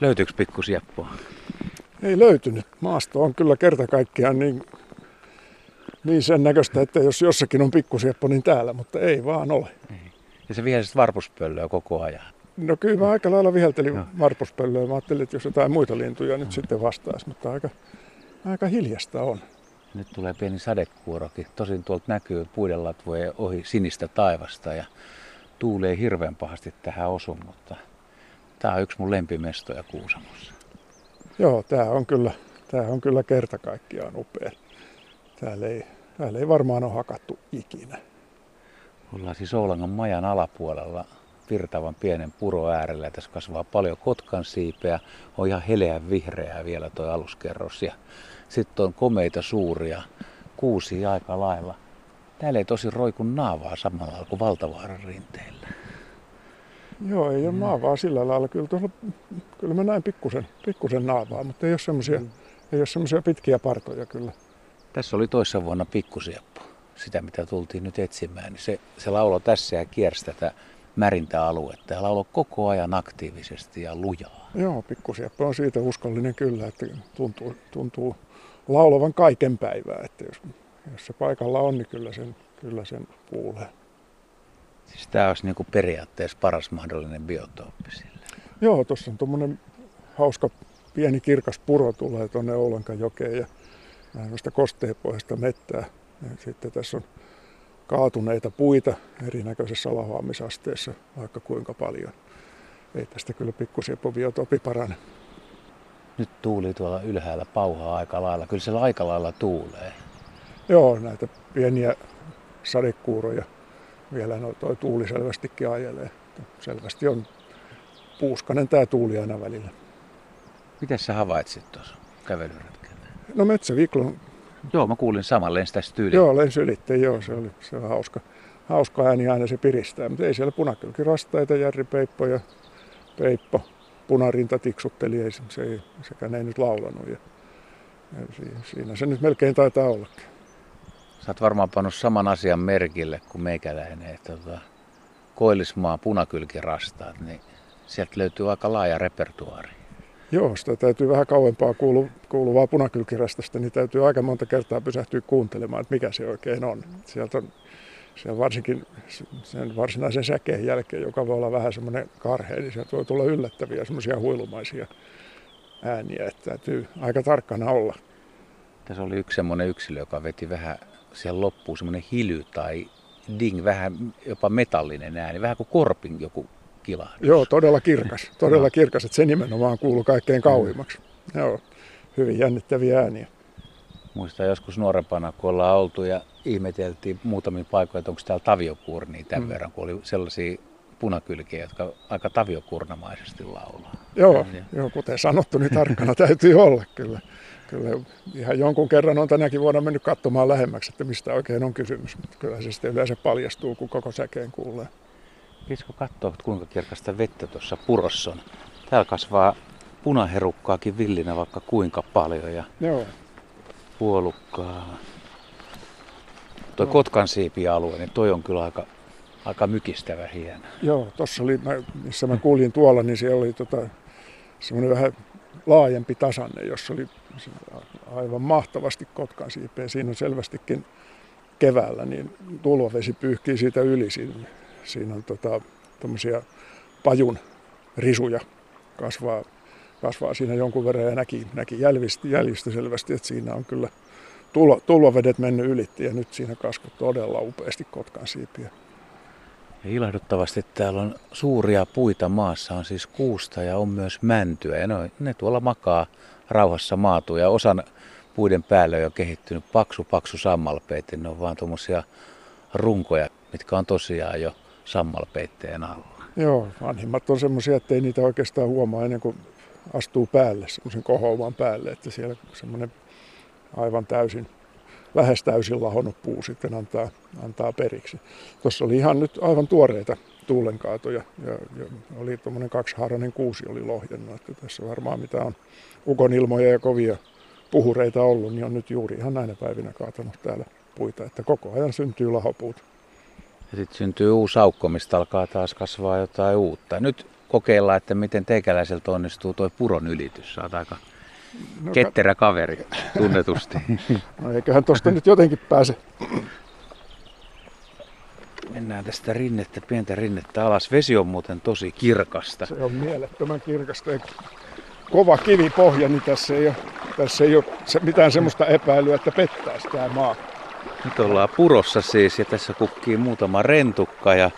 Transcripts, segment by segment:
Löytyykö pikkusieppoa? Ei löytynyt. Maasto on kyllä kerta kaikkiaan niin, niin sen näköistä, että jos jossakin on pikkusieppo, niin täällä, mutta ei vaan ole. Ja se vie varpuspöllöä koko ajan. No kyllä mä aika lailla viheltelin no. varpuspöllöä. Mä ajattelin, että jos jotain muita lintuja nyt no. sitten vastaisi, mutta aika, aika hiljasta on. Nyt tulee pieni sadekuurokin. Tosin tuolta näkyy puiden latvojen ohi sinistä taivasta ja tuulee hirveän pahasti tähän osu, mutta tämä on yksi mun lempimestoja Kuusamossa. Joo, tämä on kyllä, tämä on kyllä kerta kaikkiaan upea. Täällä ei, täällä ei varmaan ole hakattu ikinä. Ollaan siis Oulangan majan alapuolella virtavan pienen puro äärellä. Tässä kasvaa paljon kotkan siipeä. On ihan heleän vihreää vielä tuo aluskerros. Ja sitten on komeita suuria kuusia aika lailla. Täällä ei tosi roiku naavaa samalla kuin Valtavaaran rinteillä. Joo, ei ole mm. naavaa sillä lailla. Kyllä, tuolla, kyllä mä näin pikkusen, pikkusen naavaa, mutta ei ole semmoisia mm. ei ole semmoisia pitkiä partoja kyllä. Tässä oli toissa vuonna pikkusieppo, sitä mitä tultiin nyt etsimään. Niin se, se laulo tässä ja kiersi tätä märintäaluetta ja laulo koko ajan aktiivisesti ja lujaa. Joo, pikkusieppo on siitä uskollinen kyllä, että tuntuu, tuntuu laulavan kaiken päivää. Että jos, jos se paikalla on, niin kyllä sen, kyllä sen kuulee. Siis tämä olisi niinku periaatteessa paras mahdollinen biotooppi sille. Joo, tuossa on tuommoinen hauska pieni kirkas puro tulee tuonne Oulankan jokeen ja vähän kosteepohjasta mettää. Ja sitten tässä on kaatuneita puita erinäköisessä lahoamisasteessa vaikka kuinka paljon. Ei tästä kyllä pikkusieppo biotopi parane. Nyt tuuli tuolla ylhäällä pauhaa aika lailla. Kyllä siellä aika lailla tuulee. Joo, näitä pieniä sadekuuroja vielä no, toi tuuli selvästikin ajelee. Selvästi on puuskanen tämä tuuli aina välillä. Miten sä havaitsit tuossa kävelyretkellä? No metsäviiklon... Joo, mä kuulin saman lensi tyyliin. Joo, lensi ylitte, joo, se oli, se on hauska. Hauska ääni aina se piristää, mutta ei siellä punakylkirastaita, järripeippo ja peippo, punarinta tiksutteli, ei, se ei, sekään ei nyt laulanut. Ja, ja siinä se nyt melkein taitaa ollakin. Sä oot varmaan pannut saman asian merkille kuin meikäläinen, että tota, koillismaa punakylkirastaat, niin sieltä löytyy aika laaja repertuaari. Joo, sitä täytyy vähän kauempaa kuulu, kuuluvaa punakylkirastasta, niin täytyy aika monta kertaa pysähtyä kuuntelemaan, että mikä se oikein on. Sieltä on siellä varsinkin sen varsinaisen säkeen jälkeen, joka voi olla vähän semmoinen karhea, niin sieltä voi tulla yllättäviä semmoisia huilumaisia ääniä, että täytyy aika tarkkana olla. Tässä oli yksi semmoinen yksilö, joka veti vähän siellä loppuu semmoinen hily tai ding, vähän jopa metallinen ääni, vähän kuin korpin joku kilahdus. Joo, todella kirkas, todella kirkas, että se nimenomaan kuuluu kaikkein kauimmaksi. Mm. Joo, hyvin jännittäviä ääniä. Muistan joskus nuorempana, kun ollaan oltu ja ihmeteltiin muutamin paikoin, että onko täällä taviokurnia tämän mm. verran, kun oli sellaisia punakylkiä, jotka aika taviokurnamaisesti laulaa. Joo, joo, kuten sanottu, niin tarkkana täytyy olla kyllä kyllä ihan jonkun kerran on tänäkin vuonna mennyt katsomaan lähemmäksi, että mistä oikein on kysymys. Mutta kyllä se sitten yleensä paljastuu, kun koko säkeen kuulee. Pitäisikö katsoa, kuinka kirkasta vettä tuossa purossa on? Täällä kasvaa punaherukkaakin villinä vaikka kuinka paljon ja Joo. puolukkaa. Tuo no. Kotkan siipialue, niin toi on kyllä aika, aika mykistävä hieno. Joo, tuossa oli, missä mä kuulin tuolla, niin siellä oli tota, semmoinen vähän laajempi tasanne, jossa oli aivan mahtavasti kotkan siipeä. Siinä on selvästikin keväällä, niin tulvavesi pyyhkii siitä yli. Siinä, siinä on tota, pajun risuja kasvaa, kasvaa siinä jonkun verran ja näki, näki jäljistä, jäljistä selvästi, että siinä on kyllä tulvavedet mennyt ylitti ja nyt siinä kasvoi todella upeasti kotkan siipiä. Ja ilahduttavasti täällä on suuria puita maassa, on siis kuusta ja on myös mäntyä. Ja ne, ne tuolla makaa rauhassa maatuu ja osan puiden päälle on jo kehittynyt paksu paksu sammalpeite. Ne on vaan tuommoisia runkoja, mitkä on tosiaan jo sammalpeitteen alla. Joo, vanhimmat on semmoisia, että ei niitä oikeastaan huomaa ennen kuin astuu päälle, semmoisen kohouman päälle, että siellä semmoinen aivan täysin lähes täysin lahonnut puu sitten antaa, antaa periksi. Tuossa oli ihan nyt aivan tuoreita tuulenkaatoja ja, ja oli tuommoinen kaksihaarainen kuusi oli lohjennut, että tässä varmaan mitä on ukonilmoja ja kovia puhureita ollut, niin on nyt juuri ihan näinä päivinä kaatanut täällä puita, että koko ajan syntyy lahopuut. Ja sitten syntyy uusi aukko, mistä alkaa taas kasvaa jotain uutta. Nyt kokeilla, että miten teikäläiseltä onnistuu tuo puron ylitys. Saat aika no, ketterä kaveri tunnetusti. No eiköhän tuosta nyt jotenkin pääse. Mennään tästä rinnettä, pientä rinnettä alas. Vesi on muuten tosi kirkasta. Se on mielettömän kirkasta. Kova kivipohja, niin tässä ei ole, tässä ei ole mitään semmoista epäilyä, että pettäisi tämä maa. Nyt ollaan purossa siis ja tässä kukkii muutama rentukka ja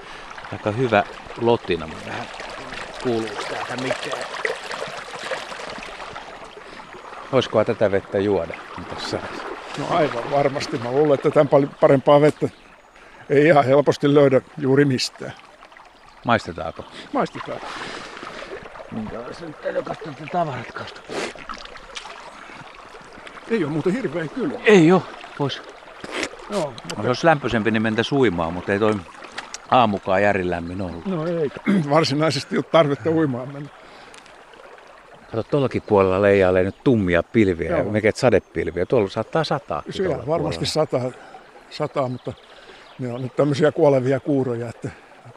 aika hyvä lotina. Vähän kuuluu täältä mitään. Olisikohan tätä vettä juoda tässä? No aivan varmasti. Mä luulen, että tämän paljon parempaa vettä ei ihan helposti löydä juuri mistään. Maistetaanko? Maistetaan. Minkälaisen telokasta tavarat kasta? Ei ole muuten hirveän kylmä. Ei ole. Vois. Joo, mutta... Jos lämpöisempi, niin mentä suimaan, mutta ei toi aamukaan järin lämmin ollut. No ei, varsinaisesti ole tarvetta uimaan mennä. Kato, tuollakin puolella leijailee nyt tummia pilviä Joo. meket sadepilviä. Tuolla saattaa sataa. Siellä varmasti sataa, sataa, mutta ne on nyt tämmöisiä kuolevia kuuroja, että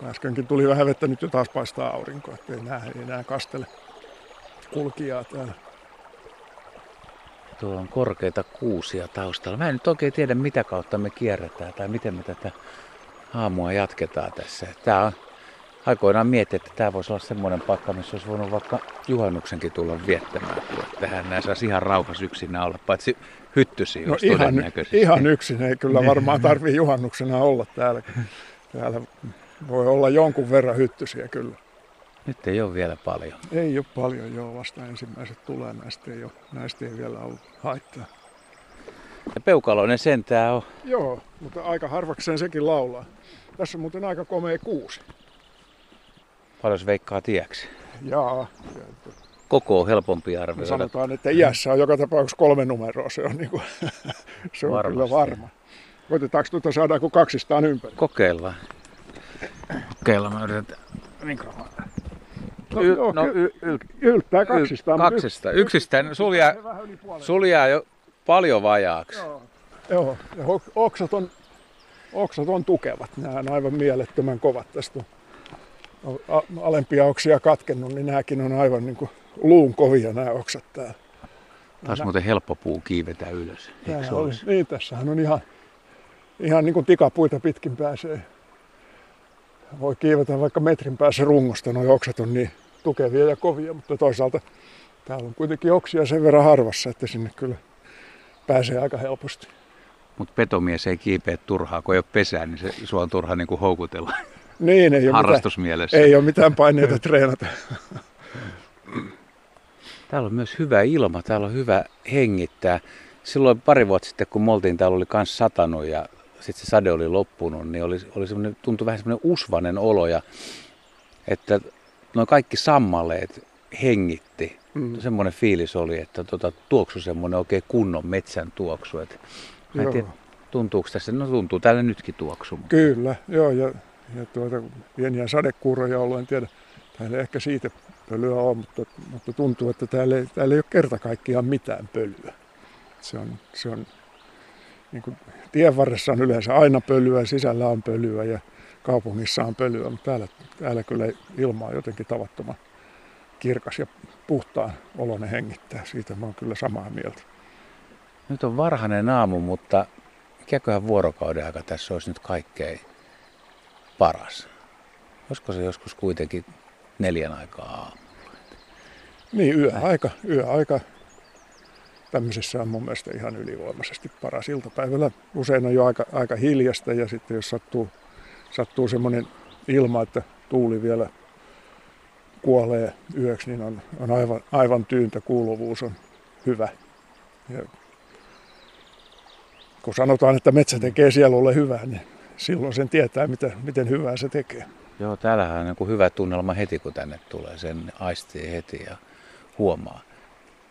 äskenkin tuli vähän vettä, nyt jo taas paistaa aurinko, että ei enää, ei enää kastele kulkijaa täällä. Tuolla on korkeita kuusia taustalla. Mä en nyt oikein tiedä, mitä kautta me kierretään tai miten me tätä aamua jatketaan tässä. Tää on aikoinaan mietin, että tämä voisi olla semmoinen paikka, missä olisi voinut vaikka juhannuksenkin tulla viettämään. Tähän näin saisi ihan rauhassa yksinä olla, paitsi hyttysi no ihan, ihan yksin ei kyllä varmaan tarvii juhannuksena olla täällä. Täällä voi olla jonkun verran hyttysiä kyllä. Nyt ei ole vielä paljon. Ei ole paljon, joo. Vasta ensimmäiset tulee. Näistä ei, ole, näistä ei vielä ollut haittaa. Ja peukaloinen sentää on. Joo, mutta aika harvakseen sekin laulaa. Tässä on muuten aika komea kuusi. Paljon se veikkaa tieksi? Jaa. Koko on helpompi arvioida. Sanotaan, että iässä on joka tapauksessa kolme numeroa. Se on, niin kuin, se on kyllä varma. Koitetaanko tuota saadaanko kaksistaan ympäri? Kokeillaan. Kokeillaan. Mä yritän mikrofonia. No, y- no, y- y- yltää kaksistaan. Y- kaksista. Yksistään suljaa, suljaa jo paljon vajaaksi. Joo. Joo. Ja oksat on, oksat on tukevat. Nämä on aivan mielettömän kovat. Tästä on alempia oksia katkennut, niin nämäkin on aivan niin kuin luun kovia nämä oksat täällä. Taas Nä... muuten helppo puu kiivetä ylös. Oli, niin, tässähän on ihan, ihan niin kuin tikapuita pitkin pääsee. Voi kiivetä vaikka metrin päässä rungosta, nuo oksat on niin tukevia ja kovia, mutta toisaalta täällä on kuitenkin oksia sen verran harvassa, että sinne kyllä pääsee aika helposti. Mutta petomies ei kiipeä turhaa, kun ei ole pesää, niin se sua on turha niin kuin houkutella. Niin, ei ole Harrastusmielessä. Mitään, ei ole mitään paineita treenata. Täällä on myös hyvä ilma, täällä on hyvä hengittää. Silloin pari vuotta sitten, kun me oltiin, täällä oli myös satanut ja sitten se sade oli loppunut, niin oli, oli tuntui vähän semmoinen usvanen olo. Ja, että noin kaikki sammaleet hengitti. Mm. Semmoinen fiilis oli, että tuota, tuoksu semmoinen oikein kunnon metsän tuoksu. Et, mä en tiedä, tuntuuko tässä, no tuntuu täällä nytkin tuoksu. Mutta... Kyllä, joo, ja, ja tuota, pieniä sadekuuroja ollut, en tiedä, täällä ehkä siitä pölyä on, mutta, mutta tuntuu, että täällä ei, täällä ei ole kerta kaikkiaan mitään pölyä. Se on, se on niin kuin, tien varressa on yleensä aina pölyä, sisällä on pölyä ja kaupungissa on pölyä, mutta täällä, täällä kyllä ilma on jotenkin tavattoman kirkas ja puhtaan oloinen hengittää. Siitä mä oon kyllä samaa mieltä. Nyt on varhainen aamu, mutta mikäköhän vuorokauden aika tässä olisi nyt kaikkein paras? Olisiko se joskus kuitenkin neljän aikaa aamulla? Niin, yöaika. Yöaika tämmöisessä on mun mielestä ihan ylivoimaisesti paras. Iltapäivällä usein on jo aika, aika hiljasta ja sitten jos sattuu, sattuu semmoinen ilma, että tuuli vielä kuolee yöksi, niin on, on aivan, aivan tyyntä, kuuluvuus on hyvä. Ja kun sanotaan, että metsä tekee sielulle hyvää, niin silloin sen tietää, mitä, miten hyvää se tekee. Joo, täällähän on niin hyvä tunnelma heti, kun tänne tulee. Sen aistii heti ja huomaa.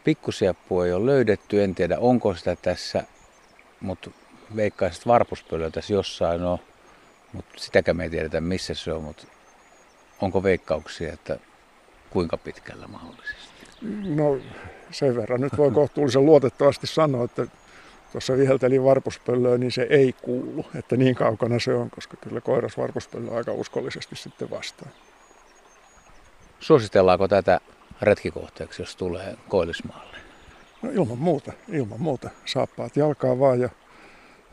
Pikkusiappua ei ole löydetty, en tiedä onko sitä tässä, mutta veikkaisin, että varpuspölyä tässä jossain on. Mutta sitäkään me ei tiedetä, missä se on, mutta onko veikkauksia, että kuinka pitkällä mahdollisesti? No sen verran nyt voi kohtuullisen luotettavasti sanoa, että tuossa vihelteli varpuspöllöä, niin se ei kuulu, että niin kaukana se on, koska kyllä koiras varpuspöllö aika uskollisesti sitten vastaa. Suositellaanko tätä retkikohteeksi, jos tulee Koillismaalle? No ilman muuta, ilman muuta. Saappaat jalkaa vaan ja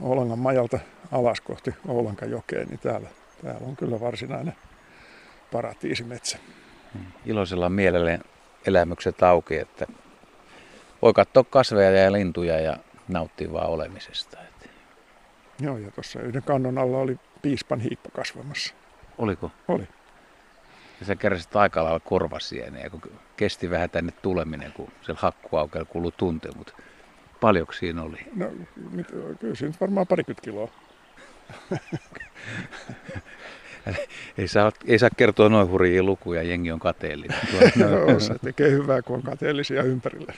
Oulangan majalta alas kohti Oulankan-jokeen, niin täällä, täällä on kyllä varsinainen paratiisimetsä. Iloisella mielellä elämykset auki, että voi katsoa kasveja ja lintuja ja nauttia vaan olemisesta. Joo, ja tuossa yhden kannon alla oli piispan hiippa kasvamassa. Oliko? Oli. Ja sä kärsit aika lailla korvasieniä, kun kesti vähän tänne tuleminen, kun siellä hakkuaukeella kuului tunti, mutta paljonko siinä oli? No, mit, kyllä siinä varmaan parikymmentä kiloa. ei, saa, ei saa kertoa noin hurjia lukuja, jengi on kateellinen. no, se tekee hyvää, kun on kateellisia ympärillä.